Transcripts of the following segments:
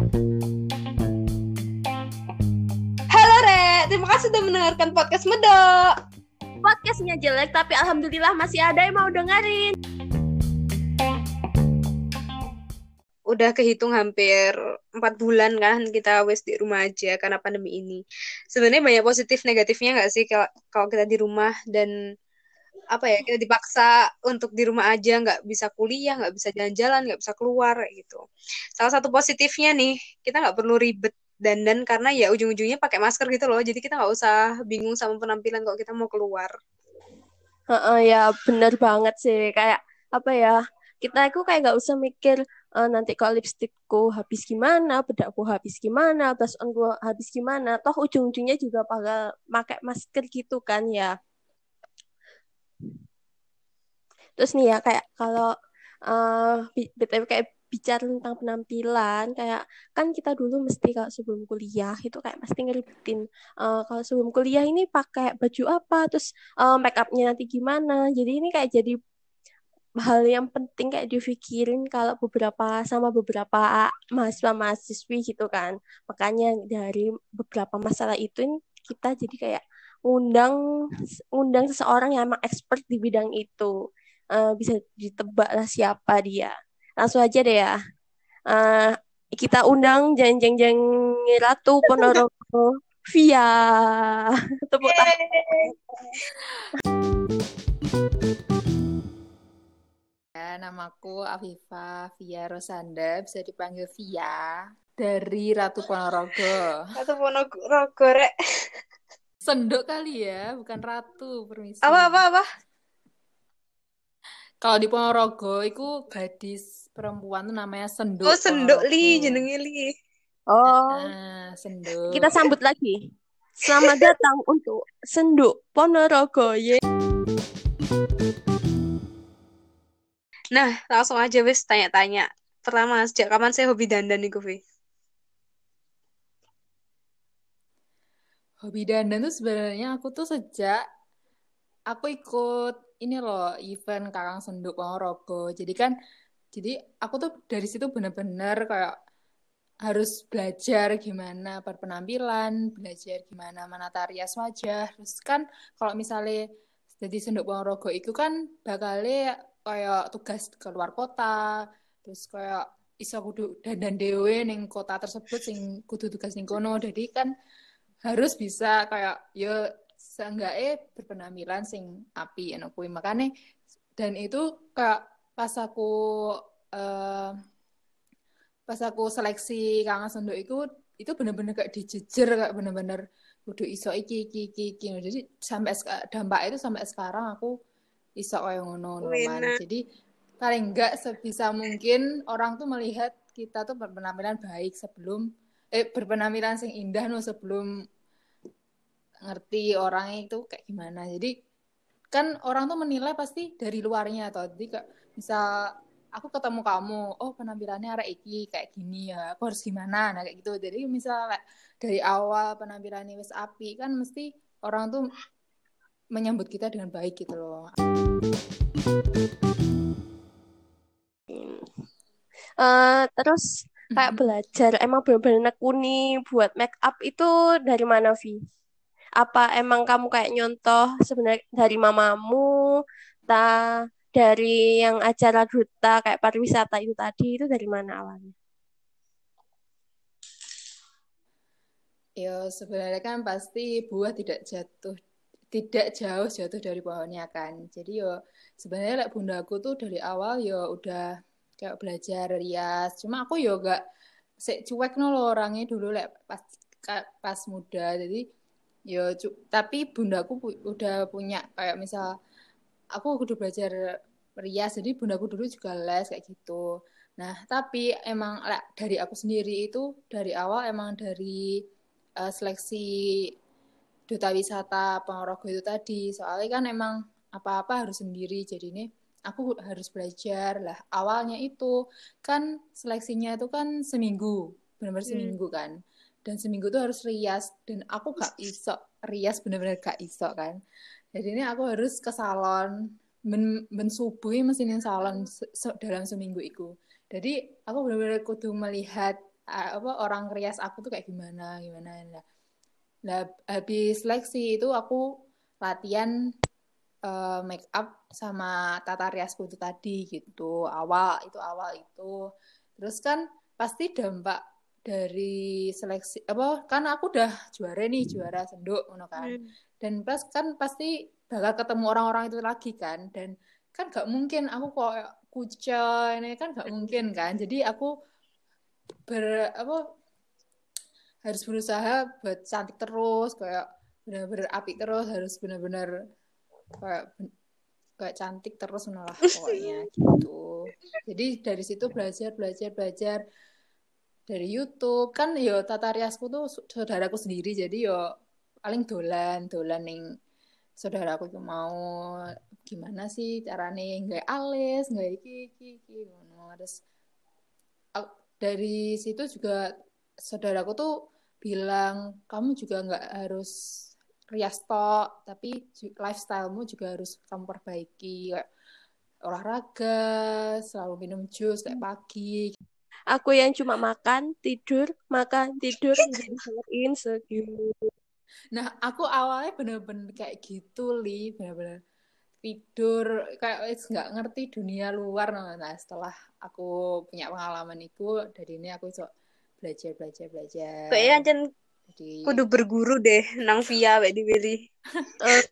Halo Re, terima kasih sudah mendengarkan podcast Medok. Podcastnya jelek tapi alhamdulillah masih ada yang mau dengerin. Udah kehitung hampir empat bulan kan kita wes di rumah aja karena pandemi ini. Sebenarnya banyak positif negatifnya nggak sih kalau kalau kita di rumah dan apa ya kita dipaksa untuk di rumah aja nggak bisa kuliah nggak bisa jalan-jalan nggak bisa keluar gitu. Salah satu positifnya nih kita nggak perlu ribet dandan karena ya ujung-ujungnya pakai masker gitu loh. Jadi kita nggak usah bingung sama penampilan kalau kita mau keluar. Heeh, ya bener banget sih. Kayak apa ya kita itu kayak nggak usah mikir "Eh, nanti kalau lipstikku habis gimana bedakku habis gimana blush onku habis gimana toh ujung-ujungnya juga bakal pakai masker gitu kan ya terus nih ya kayak kalau eh bi- BTW kayak bicara tentang penampilan kayak kan kita dulu mesti kalau sebelum kuliah itu kayak mesti ngeribetin eh, kalau sebelum kuliah ini pakai baju apa terus eh, make upnya nanti gimana. Jadi ini kayak jadi hal yang penting kayak dipikirin kalau beberapa sama beberapa mahasiswa mahasiswi gitu kan. Makanya dari beberapa masalah itu kita jadi kayak undang undang seseorang yang emang expert di bidang itu Eh, bisa ditebak lah siapa dia. Langsung aja deh ya. Eh, kita undang jeng jeng jeng Ratu Ponorogo. Via. Tepuk tangan. Ya, namaku Afifa Via Rosanda, bisa dipanggil Via dari Ratu Ponorogo. atau Ponorogo Rek. Senduk kali ya, bukan Ratu, permisi. apa apa apa Kalau di Ponorogo, itu gadis perempuan tuh namanya Senduk. oh sendok li Ponorogo. jenenge li oh Ah, Senduk. kita sambut lagi selamat datang untuk Senduk Ponorogo ye nah langsung aja wes tanya-tanya pertama sejak kapan saya hobi dandan nih Vi Hobi dandan tuh sebenarnya aku tuh sejak aku ikut ini loh event Kakang Senduk Ponorogo. Jadi kan jadi aku tuh dari situ bener-bener kayak harus belajar gimana berpenampilan, belajar gimana menata rias wajah. Terus kan kalau misalnya jadi Senduk Ponorogo itu kan bakalnya kayak tugas keluar kota, terus kayak iso kudu dandan dhewe ning kota tersebut sing kudu tugas ning kono. Jadi kan harus bisa kayak ya seenggaknya berpenampilan sing api kuwi. Makanya dan itu kayak pas aku eh, pas aku seleksi Kang Sendok itu itu bener-bener kayak dijejer kayak bener-bener kudu iso iki iki iki, iki. jadi sampai dampak itu sampai sekarang aku iso kayak ngono ngono jadi paling enggak sebisa mungkin orang tuh melihat kita tuh berpenampilan baik sebelum eh berpenampilan sing indah no sebelum ngerti orangnya itu kayak gimana. Jadi kan orang tuh menilai pasti dari luarnya atau jadi kayak misal aku ketemu kamu oh penampilannya arek iki kayak gini ya aku harus gimana? Nah kayak gitu. Jadi misal kayak dari awal penampilannya wis api kan mesti orang tuh menyambut kita dengan baik gitu loh. Eh, terus kayak belajar emang bener-bener nekuni buat make up itu dari mana Vi? Apa emang kamu kayak nyontoh sebenarnya dari mamamu, ta dari yang acara duta kayak pariwisata itu tadi itu dari mana awalnya? Ya, sebenarnya kan pasti buah tidak jatuh, tidak jauh jatuh dari pohonnya kan. Jadi yo sebenarnya like, bundaku tuh dari awal yo udah kayak belajar rias. Cuma aku yo gak sek cuek orangnya dulu like, pas pas muda. Jadi yo cu- tapi bundaku pu- udah punya kayak misal aku udah belajar rias. Jadi bundaku dulu juga les kayak gitu. Nah, tapi emang like, dari aku sendiri itu dari awal emang dari eh, seleksi duta wisata Ponorogo itu tadi soalnya kan emang apa-apa harus sendiri jadi ini aku harus belajar lah awalnya itu kan seleksinya itu kan seminggu benar-benar Hmm. seminggu kan dan seminggu tuh harus rias. Dan aku gak iso rias bener-bener gak iso kan. Jadi ini aku harus ke salon. Men, men subuhi mesin salon se- se- dalam seminggu itu. Jadi aku benar-benar kudu melihat apa orang rias aku tuh kayak gimana gimana nah, nah habis seleksi itu aku latihan uh, make up sama tata riasku itu tadi gitu. Awal itu awal itu. Terus kan pasti dampak dari seleksi apa kan aku udah juara nih juara senduk kan. Hmm. dan pas kan pasti bakal ketemu orang-orang itu lagi kan. Dan kan gak mungkin aku kok kucel ini kan gak mungkin kan. Jadi aku ber apa harus berusaha buat cantik terus kayak benar-benar api terus harus benar-benar kayak kayak cantik terus menolak pokoknya gitu. Jadi dari situ belajar belajar belajar dari YouTube. Kan yo tata riasku tuh saudaraku sendiri. Jadi yo paling dolan dolan ning saudaraku tuh mau gimana sih caranya nggak alis nggak iki iki iki terus dari situ juga saudaraku tuh bilang kamu juga nggak harus rias tok tapi lifestylemu juga harus kamu perbaiki kayak olahraga selalu minum jus kayak pagi aku yang cuma makan tidur makan tidur menjadi sangat insecure nah aku awalnya bener-bener kayak gitu li. Bener-bener tidur kayak nggak ngerti dunia luar. Nah setelah aku punya pengalaman itu dari ini aku so belajar belajar belajar. Kayaknya jadi kudu berguru deh nang via wek dibeli.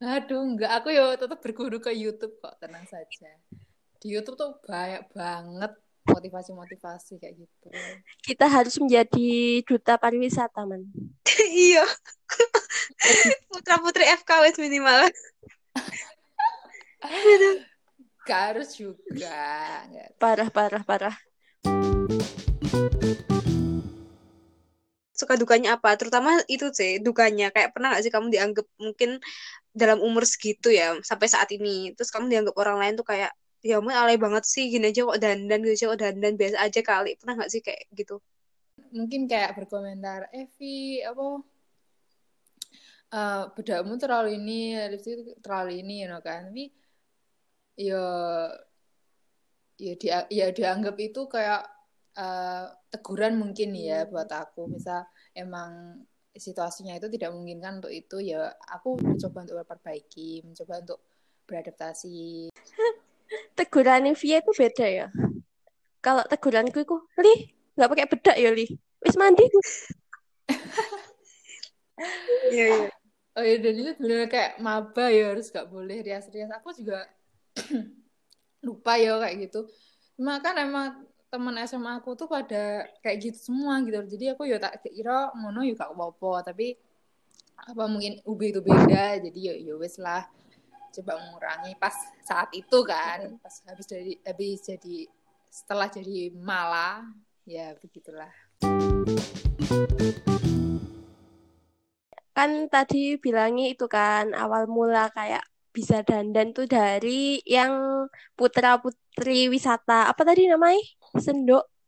Aduh, enggak aku yo tetap berguru ke YouTube kok, tenang saja. Di YouTube tuh banyak banget motivasi-motivasi kayak gitu. Kita harus menjadi duta pariwisata, man. iya. Putra-putri FKW minimal. Gak harus juga. Parah, parah, parah suka dukanya apa terutama itu sih dukanya kayak pernah gak sih kamu dianggap mungkin dalam umur segitu ya sampai saat ini terus kamu dianggap orang lain tuh kayak ya ampun alay banget sih. Gini aja kok dandan gitu aja kok dandan biasa aja kali. Pernah gak sih kayak gitu? Mungkin kayak berkomentar Evi apa uh, bedakmu terlalu ini lipstick terlalu ini you know, kan. Tapi ya ya dia ya dianggap itu kayak uh, teguran mungkin ya hmm. buat aku. Misal emang situasinya itu tidak memungkinkan untuk itu ya aku mencoba untuk memperbaiki mencoba untuk beradaptasi teguran via itu beda ya? Kalau teguranku itu li nggak pakai bedak ya li wis mandi iya iya. Oh ya dan itu benar kayak maba ya harus gak boleh rias-rias. Aku juga lupa ya kayak gitu. Cuma kan emang teman SMA aku tuh pada kayak gitu semua gitu. Jadi aku ya tak kira mono ya gak apa-apa. Tapi apa mungkin UB itu beda jadi ya ya wes lah coba mengurangi pas saat itu kan. Pas habis dari habis jadi setelah jadi malah ya begitulah. Kan tadi bilangnya itu kan awal mula kayak bisa dandan tuh dari yang putra putri wisata. Apa tadi namanya? Sendok.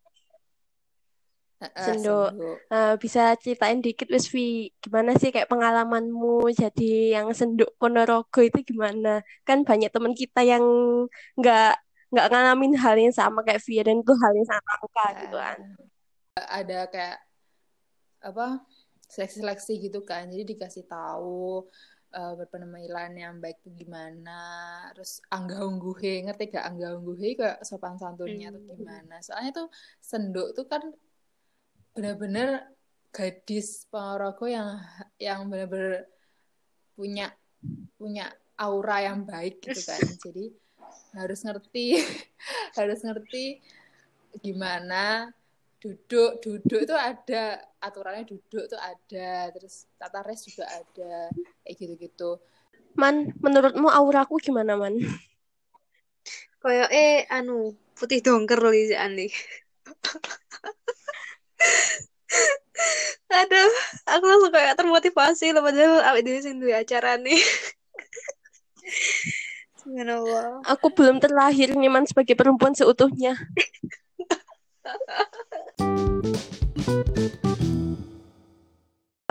Sendok. Uh, bisa ceritain dikit wis Vi, gimana sih kayak pengalamanmu jadi yang Sendok Ponorogo itu gimana? Kan banyak teman kita yang nggak nggak ngalamin hal yang sama kayak Vi dan itu hal yang sangat langka uh, gitu kan. Ada kayak apa seleksi-seleksi gitu kan. Jadi dikasih tahu uh, berpenampilan yang baik tuh gimana terus angga ungguhe ngerti gak angga ungguhe kayak sopan santunnya hmm. tuh gimana soalnya tuh senduk tuh kan bener-bener gadis Ponorogo yang yang bener-bener punya punya aura yang baik gitu kan. Jadi harus ngerti harus ngerti gimana duduk duduk itu ada aturannya duduk tuh ada terus tata res juga ada kayak gitu gitu man menurutmu auraku gimana man? Kayak eh anu putih dongker loh si Andi aduh aku langsung kayak termotivasi loh padahal awet di sini acara nih. Aku belum terlahir nih man sebagai perempuan seutuhnya.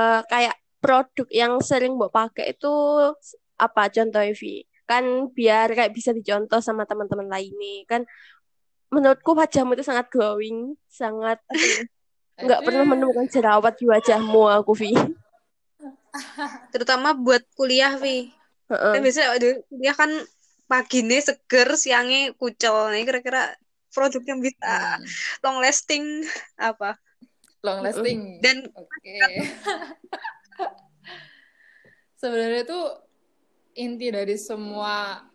uh, kayak produk yang sering mau pakai itu apa contoh Evi? Kan biar kayak bisa dicontoh sama teman-teman lain nih kan menurutku wajahmu itu sangat glowing, sangat nggak pernah menemukan jerawat di wajahmu aku Vi. Terutama buat kuliah Vi. Heeh. Kan biasanya kuliah kan pagi nih seger, siangnya kucel. Nih kira-kira produk yang bisa Hmm, long lasting apa? long lasting. Dan Oke. Sebenarnya tuh inti dari semua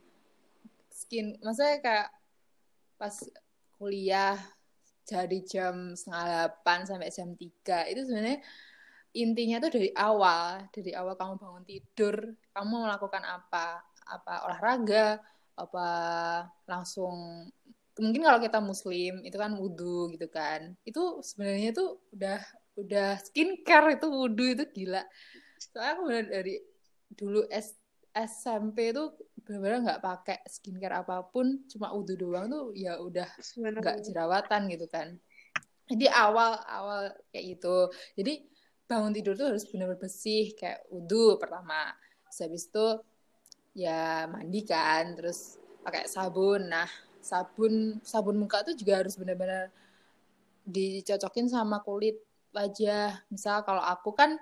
skin, maksudnya kayak pas kuliah dari jam setengah delapan sampai jam 3 itu sebenarnya intinya tuh dari awal, dari awal kamu bangun tidur, kamu melakukan apa? Apa olahraga, apa langsung mungkin kalau kita muslim itu kan wudhu gitu kan. Itu sebenarnya tuh udah udah skincare itu wudhu itu gila. Soalnya aku bener dari dulu S SMP tuh benar-benar nggak pakai skincare apa pun, cuma wudhu doang tuh ya udah nggak jerawatan gitu kan. Jadi awal awal kayak gitu. Jadi bangun tidur tuh harus benar-benar bersih kayak wudhu pertama. Terus habis itu ya mandi kan, terus pakai sabun. Nah sabun sabun muka tuh juga harus benar-benar dicocokin sama kulit wajah. Misal kalau aku kan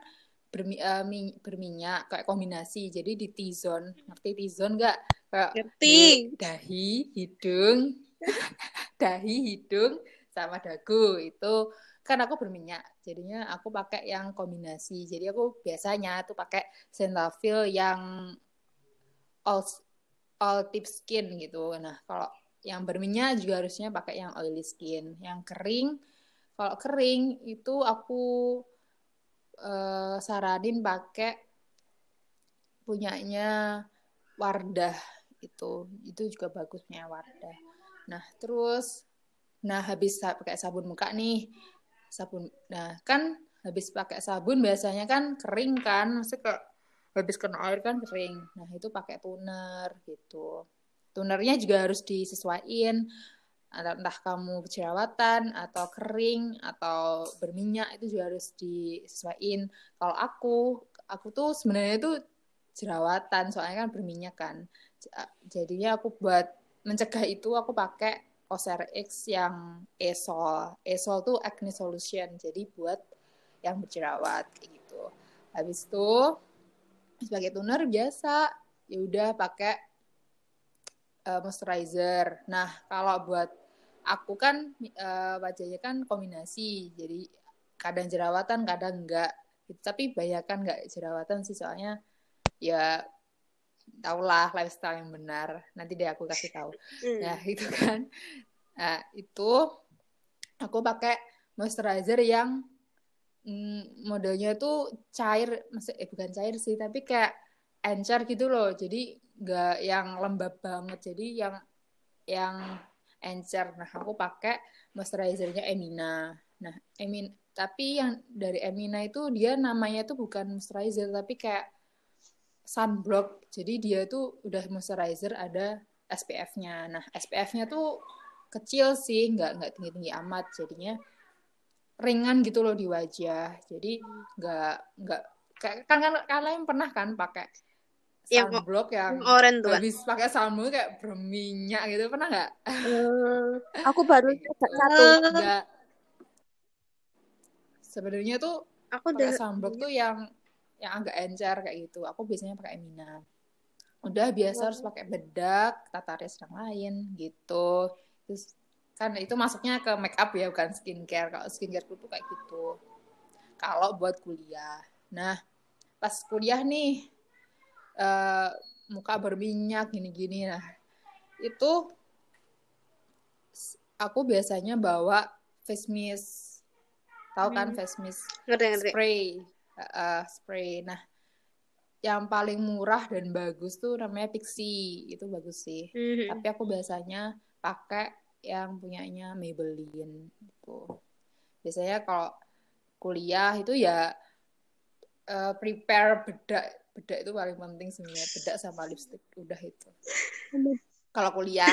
bermi- eh, mi- berminyak kayak kombinasi, jadi di T-zone. Ngerti T-zone nggak? Kayak Ngerti. di dahi, hidung, dahi, hidung, sama dagu itu kan aku berminyak jadinya aku pakai yang kombinasi jadi aku biasanya tuh pakai Cetaphil yang all all tip skin gitu nah kalau yang berminyak juga harusnya pakai yang oily skin yang kering kalau kering itu aku eh, saranin pakai punyanya Wardah itu itu juga bagusnya Wardah nah terus Nah, habis pakai sabun muka nih. Sabun. Nah, kan habis pakai sabun biasanya kan kering kan, mesti ke habis kena air kan kering. Nah, itu pakai toner gitu. Tonernya juga harus disesuaikan entah kamu jerawatan atau kering atau berminyak itu juga harus disesuaikan. Kalau aku, aku tuh sebenarnya itu jerawatan soalnya kan berminyak kan. Jadinya aku buat mencegah itu aku pakai Cosrx yang Esol. Esol tuh acne solution. Jadi buat yang berjerawat kayak gitu. Habis itu sebagai toner biasa ya udah pakai eh, moisturizer. Nah, kalau buat aku kan eh, wajahnya kan kombinasi. Jadi kadang jerawatan, kadang enggak. Tapi banyak kan enggak jerawatan sih soalnya ya tahulah lifestyle yang benar. Nanti deh aku kasih tahu. Hmm. Nah, itu kan. Nah, itu aku pakai moisturizer yang mm, modelnya tuh cair, maksud eh bukan cair sih, tapi kayak encer gitu loh. Jadi nggak yang lembab banget. Jadi yang yang encer. Nah, aku pakai moisturizernya Emina. Nah, Emin tapi yang dari Emina itu dia namanya tuh bukan moisturizer tapi kayak sunblock. Jadi dia tuh udah moisturizer ada SPF-nya. Nah, SPF-nya tuh kecil sih, nggak nggak tinggi-tinggi amat. Jadinya ringan gitu loh di wajah. Jadi nggak nggak kan kan kalian pernah kan pakai Yang- sunblock yang Yang tuh habis pakai sunblock kayak berminyak gitu pernah nggak? Eh, aku baru coba satu. Eh, Nggak. Sebenarnya tuh aku pakai udah sunblock tuh yang yang agak encer kayak gitu. Aku biasanya pakai Emina. Udah biasa harus pakai bedak, tata rias yang lain gitu. Terus kan itu masuknya ke make up ya bukan skincare. Kalau skincare tuh kayak gitu. Kalau buat kuliah. Nah, pas kuliah nih eh, muka berminyak gini-gini nah. Itu aku biasanya bawa face mist. Tahu kan Hmm. face mist? ngerti ngerti. spray uh, spray nah yang paling murah dan bagus tuh namanya Pixi itu bagus sih Mhm. tapi aku biasanya pakai yang punyanya Maybelline gitu biasanya kalau kuliah itu ya uh, prepare bedak bedak itu paling penting sebenarnya bedak sama lipstick udah itu kalau kuliah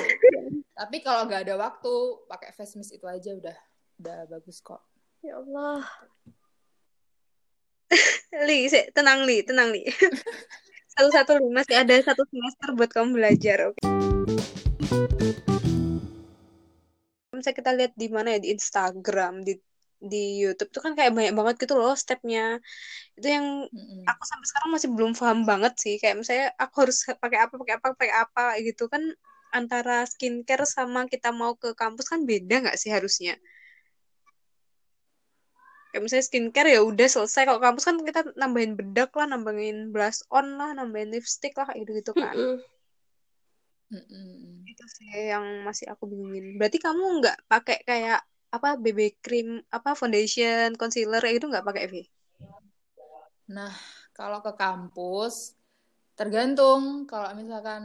tapi kalau nggak ada waktu pakai face mist itu aja udah udah bagus kok Ya Allah. Li, tenang Li, tenang Li. Satu-satu Li, masih ada satu semester buat kamu belajar, oke? misalnya kita lihat di mana ya di Instagram di di YouTube tuh kan kayak banyak banget gitu loh stepnya itu yang Mm-mm. aku sampai sekarang masih belum paham banget sih kayak misalnya aku harus pakai apa pakai apa pakai apa gitu kan antara skincare sama kita mau ke kampus kan beda nggak sih harusnya kayak misalnya skincare ya udah selesai kalau kampus kan kita nambahin bedak lah nambahin blush on lah nambahin lipstick lah gitu gitu kan Mm-mm. Mm-mm. itu sih yang masih aku bingungin berarti kamu nggak pakai kayak apa BB cream apa foundation concealer gitu nggak pakai V Nah, kalau ke kampus, tergantung. Kalau misalkan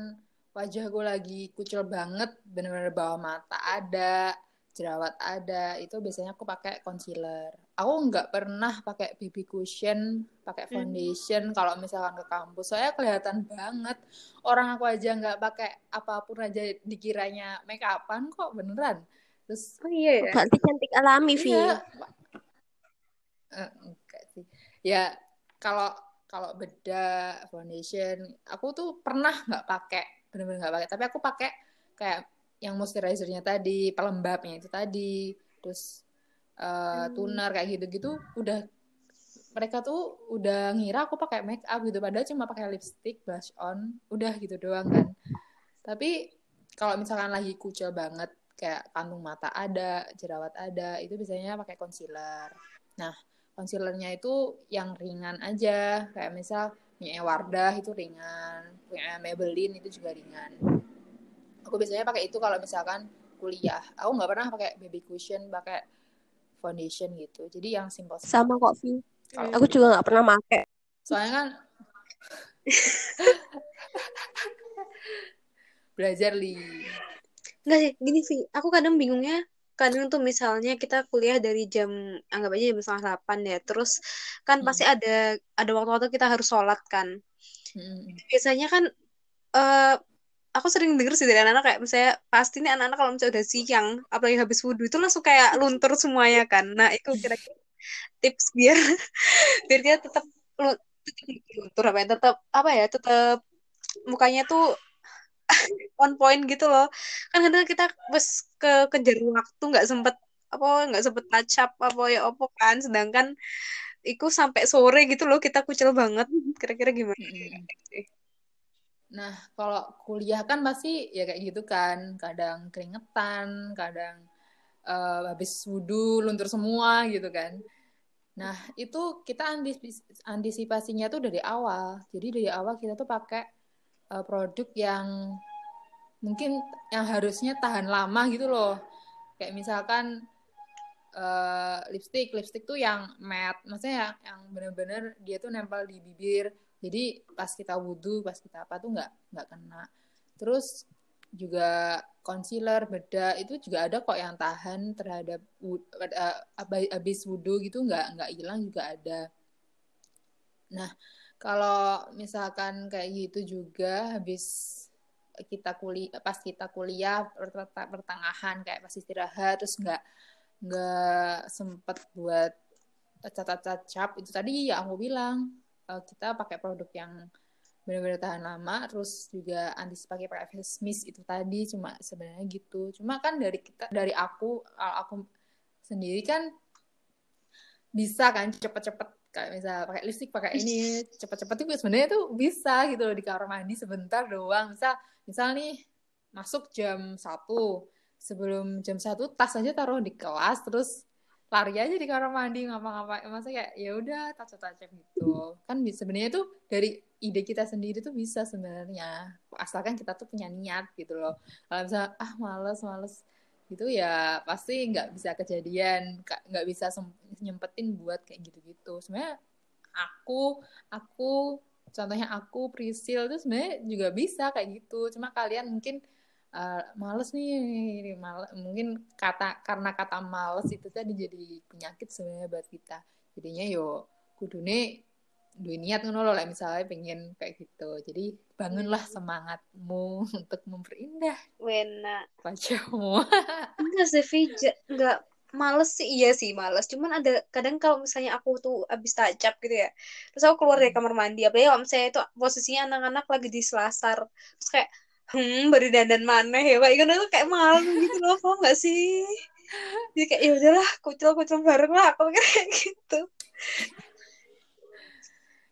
wajah gue lagi kucel banget, bener-bener bawah mata ada, jerawat ada, itu biasanya aku pakai concealer. Aku nggak pernah pakai BB cushion, pakai Hmm. foundation kalau misalkan ke kampus. Soalnya kelihatan banget. Orang aku aja nggak pakai apa pun aja dikiranya make upan kok beneran. Terus oh iya ya Berarti cantik alami, Vi. Iya. Eh, enggak sih. Ya kalau kalau bedak foundation, aku tuh pernah nggak pakai, bener-bener nggak pakai. Tapi aku pakai kayak yang moisturizernya tadi, pelembabnya itu tadi, terus eh, Hmm. toner kayak gitu-gitu. Udah mereka tuh udah ngira aku pakai make up gitu, padahal cuma pakai lipstick, blush on, udah gitu doang kan. Tapi kalau misalkan lagi kucel banget, kayak kantung mata ada, jerawat ada, itu biasanya pakai concealer. Nah, concealernya itu yang ringan aja, kayak misal punya Wardah itu ringan, punya Maybelline itu juga ringan. Aku biasanya pakai itu kalau misalkan kuliah. Aku nggak pernah pakai baby cushion, pakai foundation gitu. Jadi yang simple. Sama kok, Vi. Kalau Aku juga nggak pernah pakai. soalnya kan belajar li. Enggak sih, gini sih. Aku kadang bingungnya, kadang tuh misalnya kita kuliah dari jam, anggap aja jam setengah delapan ya. Terus kan Hmm. pasti ada ada waktu-waktu kita harus sholat kan. Mm-mm. Biasanya kan, eh aku sering denger sih dari anak-anak kayak misalnya, pasti nih anak-anak kalau misalnya udah siang, apalagi habis wudhu, itu langsung kayak luntur semuanya kan. Nah, itu kira-kira tips biar biar dia tetap lu- tetap luntur apa ya, tetap apa ya, tetap mukanya tuh on point gitu loh kan kadang kita bes ke kejar waktu nggak sempet apa nggak sempet touch up apa ya opo kan sedangkan itu sampai sore gitu loh kita kucel banget kira-kira gimana Mm-mm. Nah, kalau kuliah kan pasti ya kayak gitu kan. Kadang keringetan, kadang eh, habis wudhu luntur semua gitu kan. Nah, itu kita antis- antisipasinya tuh dari awal. Jadi dari awal kita tuh pakai eh, produk yang mungkin yang harusnya tahan lama gitu loh. Kayak misalkan eh, lipstick, lipstick tuh yang matte, maksudnya yang, yang bener-bener dia tuh nempel di bibir. Jadi pas kita wudhu, pas kita apa tuh nggak nggak kena. Terus juga concealer, bedak itu juga ada kok yang tahan terhadap wud- eh, ab- habis wudhu gitu nggak nggak hilang juga ada. Nah, kalau misalkan kayak gitu juga habis kita kuliah pas kita kuliah pert- pertengahan kayak pas istirahat terus nggak nggak sempet buat catat-cacat itu tadi ya aku bilang eh, kita pakai produk yang benar-benar tahan lama terus juga antis pakai mist itu tadi cuma sebenarnya gitu. Cuma kan dari kita dari aku aku sendiri kan bisa kan cepet-cepet kayak misal pakai lipstick pakai ini cepet-cepet itu sebenarnya tuh bisa gitu loh di kamar mandi sebentar doang. Misal misal nih masuk jam satu. Sebelum jam satu tas aja taruh di kelas terus lari aja di kamar mandi ngapa-ngapain. Masa kayak ya udah tacap-tacap gitu. Kan sebenarnya tuh dari ide kita sendiri tuh bisa sebenarnya. Asalkan kita tuh punya niat gitu loh. Kalau misalnya ah males males gitu ya pasti nggak bisa kejadian nggak bisa nyempetin buat kayak gitu-gitu. Sebenarnya aku aku contohnya aku Prisil tuh sebenarnya juga bisa kayak gitu. Cuma kalian mungkin uh, males nih mal mungkin kata karena kata males itu tadi jadi penyakit sebenarnya buat kita. Jadinya yo kudune duit niat ngono loh lah misalnya pengen kayak gitu. Jadi bangunlah semangatmu untuk memperindah Wena. wajahmu. Enggak sih Vi Ja- enggak. Males sih iya sih males. Cuman ada kadang kalau misalnya aku tuh abis up gitu ya terus aku keluar dari kamar mandi apalagi kalau misalnya itu posisinya anak-anak lagi di selasar terus kayak hmm beri dandan mana ya pak. Ikan itu kayak malu gitu loh paham nggak sih? Jadi kayak ya udahlah kucel kucel bareng lah aku kayak gitu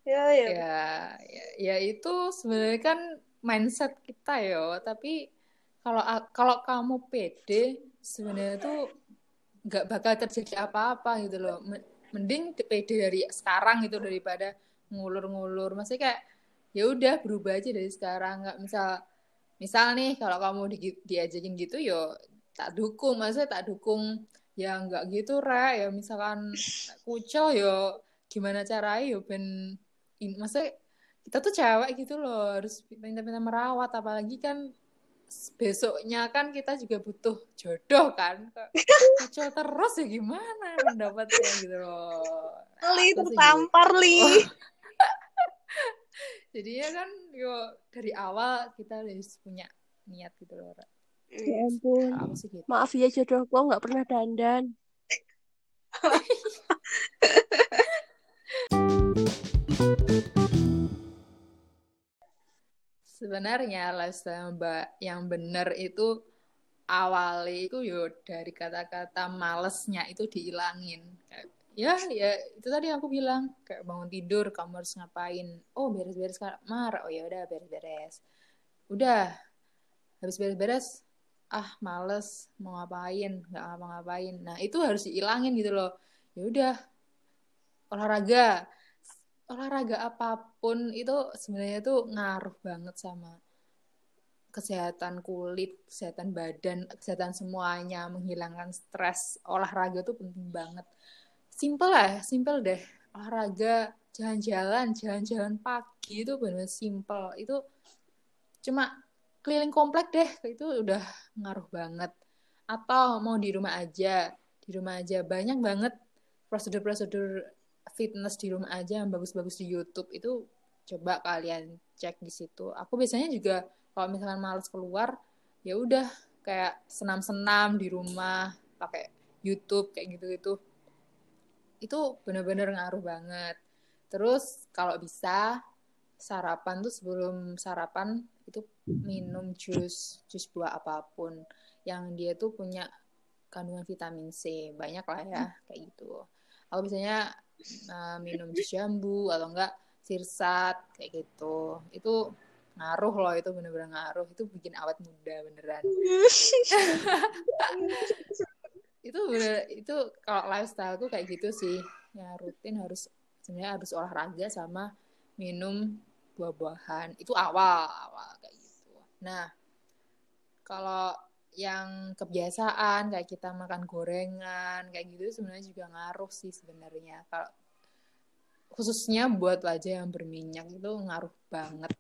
ya ya. Ya ya, ya itu sebenarnya kan mindset kita yo. Tapi kalau kalau kamu pede sebenarnya tuh nggak bakal terjadi apa-apa gitu loh. Mending pede dari sekarang gitu daripada ngulur-ngulur. Masih kayak ya udah berubah aja dari sekarang. Nggak misal misal nih kalau kamu di, diajakin gitu yo tak dukung. Maksudnya tak dukung ya nggak gitu re ya misalkan kucel yo gimana caranya yo ben ini maksudnya kita tuh cewek gitu loh harus pintar-pintar merawat apalagi kan besoknya kan kita juga butuh jodoh kan kacau terus ya gimana pendapatnya gitu loh. Li tertampar li oh. jadi ya kan yo dari awal kita harus punya niat gitu loh ya ampun. Gitu. maaf ya jodoh gua nggak pernah dandan sebenarnya lifestyle mbak yang benar itu awalnya itu yo dari kata-kata malesnya itu dihilangin. Ya ya itu tadi aku bilang kayak bangun tidur kamu harus ngapain? Oh beres-beres kamar oh ya udah beres-beres. Udah habis beres-beres ah males mau ngapain? Nggak ngapa-ngapain. Nah itu harus dihilangin gitu loh. Ya udah olahraga olahraga apa pun itu sebenarnya tuh ngaruh banget sama kesehatan kulit, kesehatan badan, kesehatan semuanya, menghilangkan stres. Olahraga tuh penting banget. Simple lah, simple deh. Olahraga, jalan-jalan, jalan-jalan pagi itu benar simple. Itu cuma keliling komplek deh, itu udah ngaruh banget. Atau mau di rumah aja, di rumah aja banyak banget prosedur-prosedur fitness di rumah aja yang bagus-bagus di YouTube itu coba kalian cek di situ. Aku biasanya juga kalau misalkan males keluar ya udah kayak senam-senam di rumah pakai YouTube kayak gitu-gitu. Itu bener-bener ngaruh banget. Terus kalau bisa sarapan tuh sebelum sarapan itu minum jus jus buah apa pun yang dia tuh punya kandungan vitamin C banyak lah ya kayak gitu. Aku biasanya uh, minum jambu atau enggak sirsat kayak gitu. Itu ngaruh loh itu bener-bener ngaruh. Itu bikin awet muda beneran. Itu bener itu kalau lifestyle tuh kayak gitu sih. Ya rutin harus sebenarnya harus olahraga sama minum buah-buahan. Itu awal awal kayak gitu. Nah kalau yang kebiasaan kayak kita makan gorengan kayak gitu sebenarnya juga ngaruh sih sebenarnya. Kalau khususnya buat wajah yang berminyak itu ngaruh banget.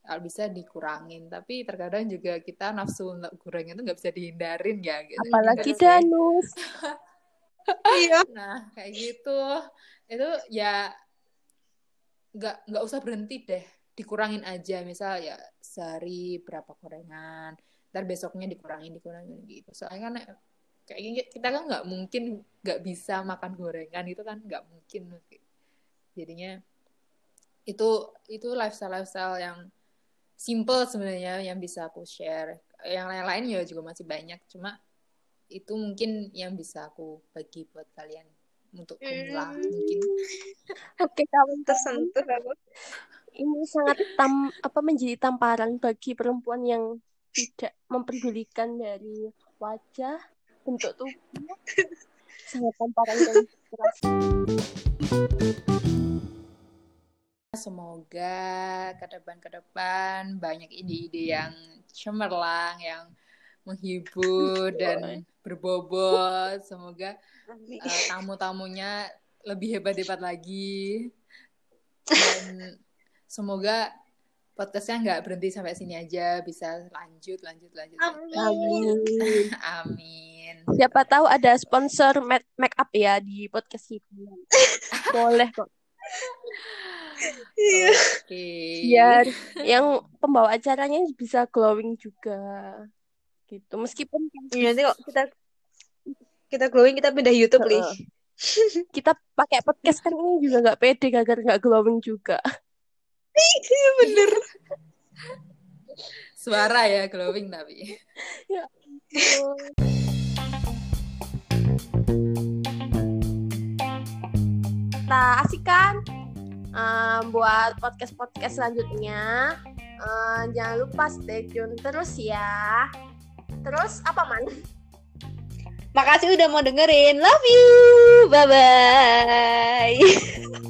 Kalau bisa dikurangin tapi terkadang juga kita nafsu untuk gorengan itu nggak bisa dihindarin ya gitu. apalagi danus iya. Nah kayak gitu. Itu ya nggak nggak usah berhenti deh dikurangin aja. Misal ya sehari berapa gorengan ntar besoknya dikurangin dikurangin gitu. Soalnya kan kayak kita kan nggak mungkin nggak bisa makan gorengan itu kan nggak mungkin. Jadinya itu itu lifestyle lifestyle yang simple sebenarnya yang bisa aku share. Yang lain-lain ya juga masih banyak cuma itu mungkin yang bisa aku bagi buat kalian untuk pemula hmm. mungkin. Oke kamu tersentuh aku ini sangat tam apa menjadi tamparan bagi perempuan yang tidak memperdulikan dari wajah bentuk tubuh sangat tamparan dan keras semoga ke depan ke depan banyak ide-ide yang cemerlang yang menghibur dan berbobot. Semoga uh, tamu-tamunya lebih hebat-hebat lagi. Dan semoga podcastnya nggak berhenti sampai sini aja bisa lanjut lanjut lanjut amin amin siapa tahu ada sponsor make, make up ya di podcast ini boleh kok Iya. Oke. Biar yang pembawa acaranya bisa glowing juga. Gitu. Meskipun Iya, nanti kok kita kita glowing kita pindah YouTube, uh, kita pakai podcast kan ini juga nggak pede agar nggak glowing juga. Iya bener. Suara ya glowing tapi. ya kita asik kan Eh, buat podcast podcast selanjutnya Eh, jangan lupa stay tune terus ya terus apa man Makasih udah mau dengerin. Love you. Bye bye.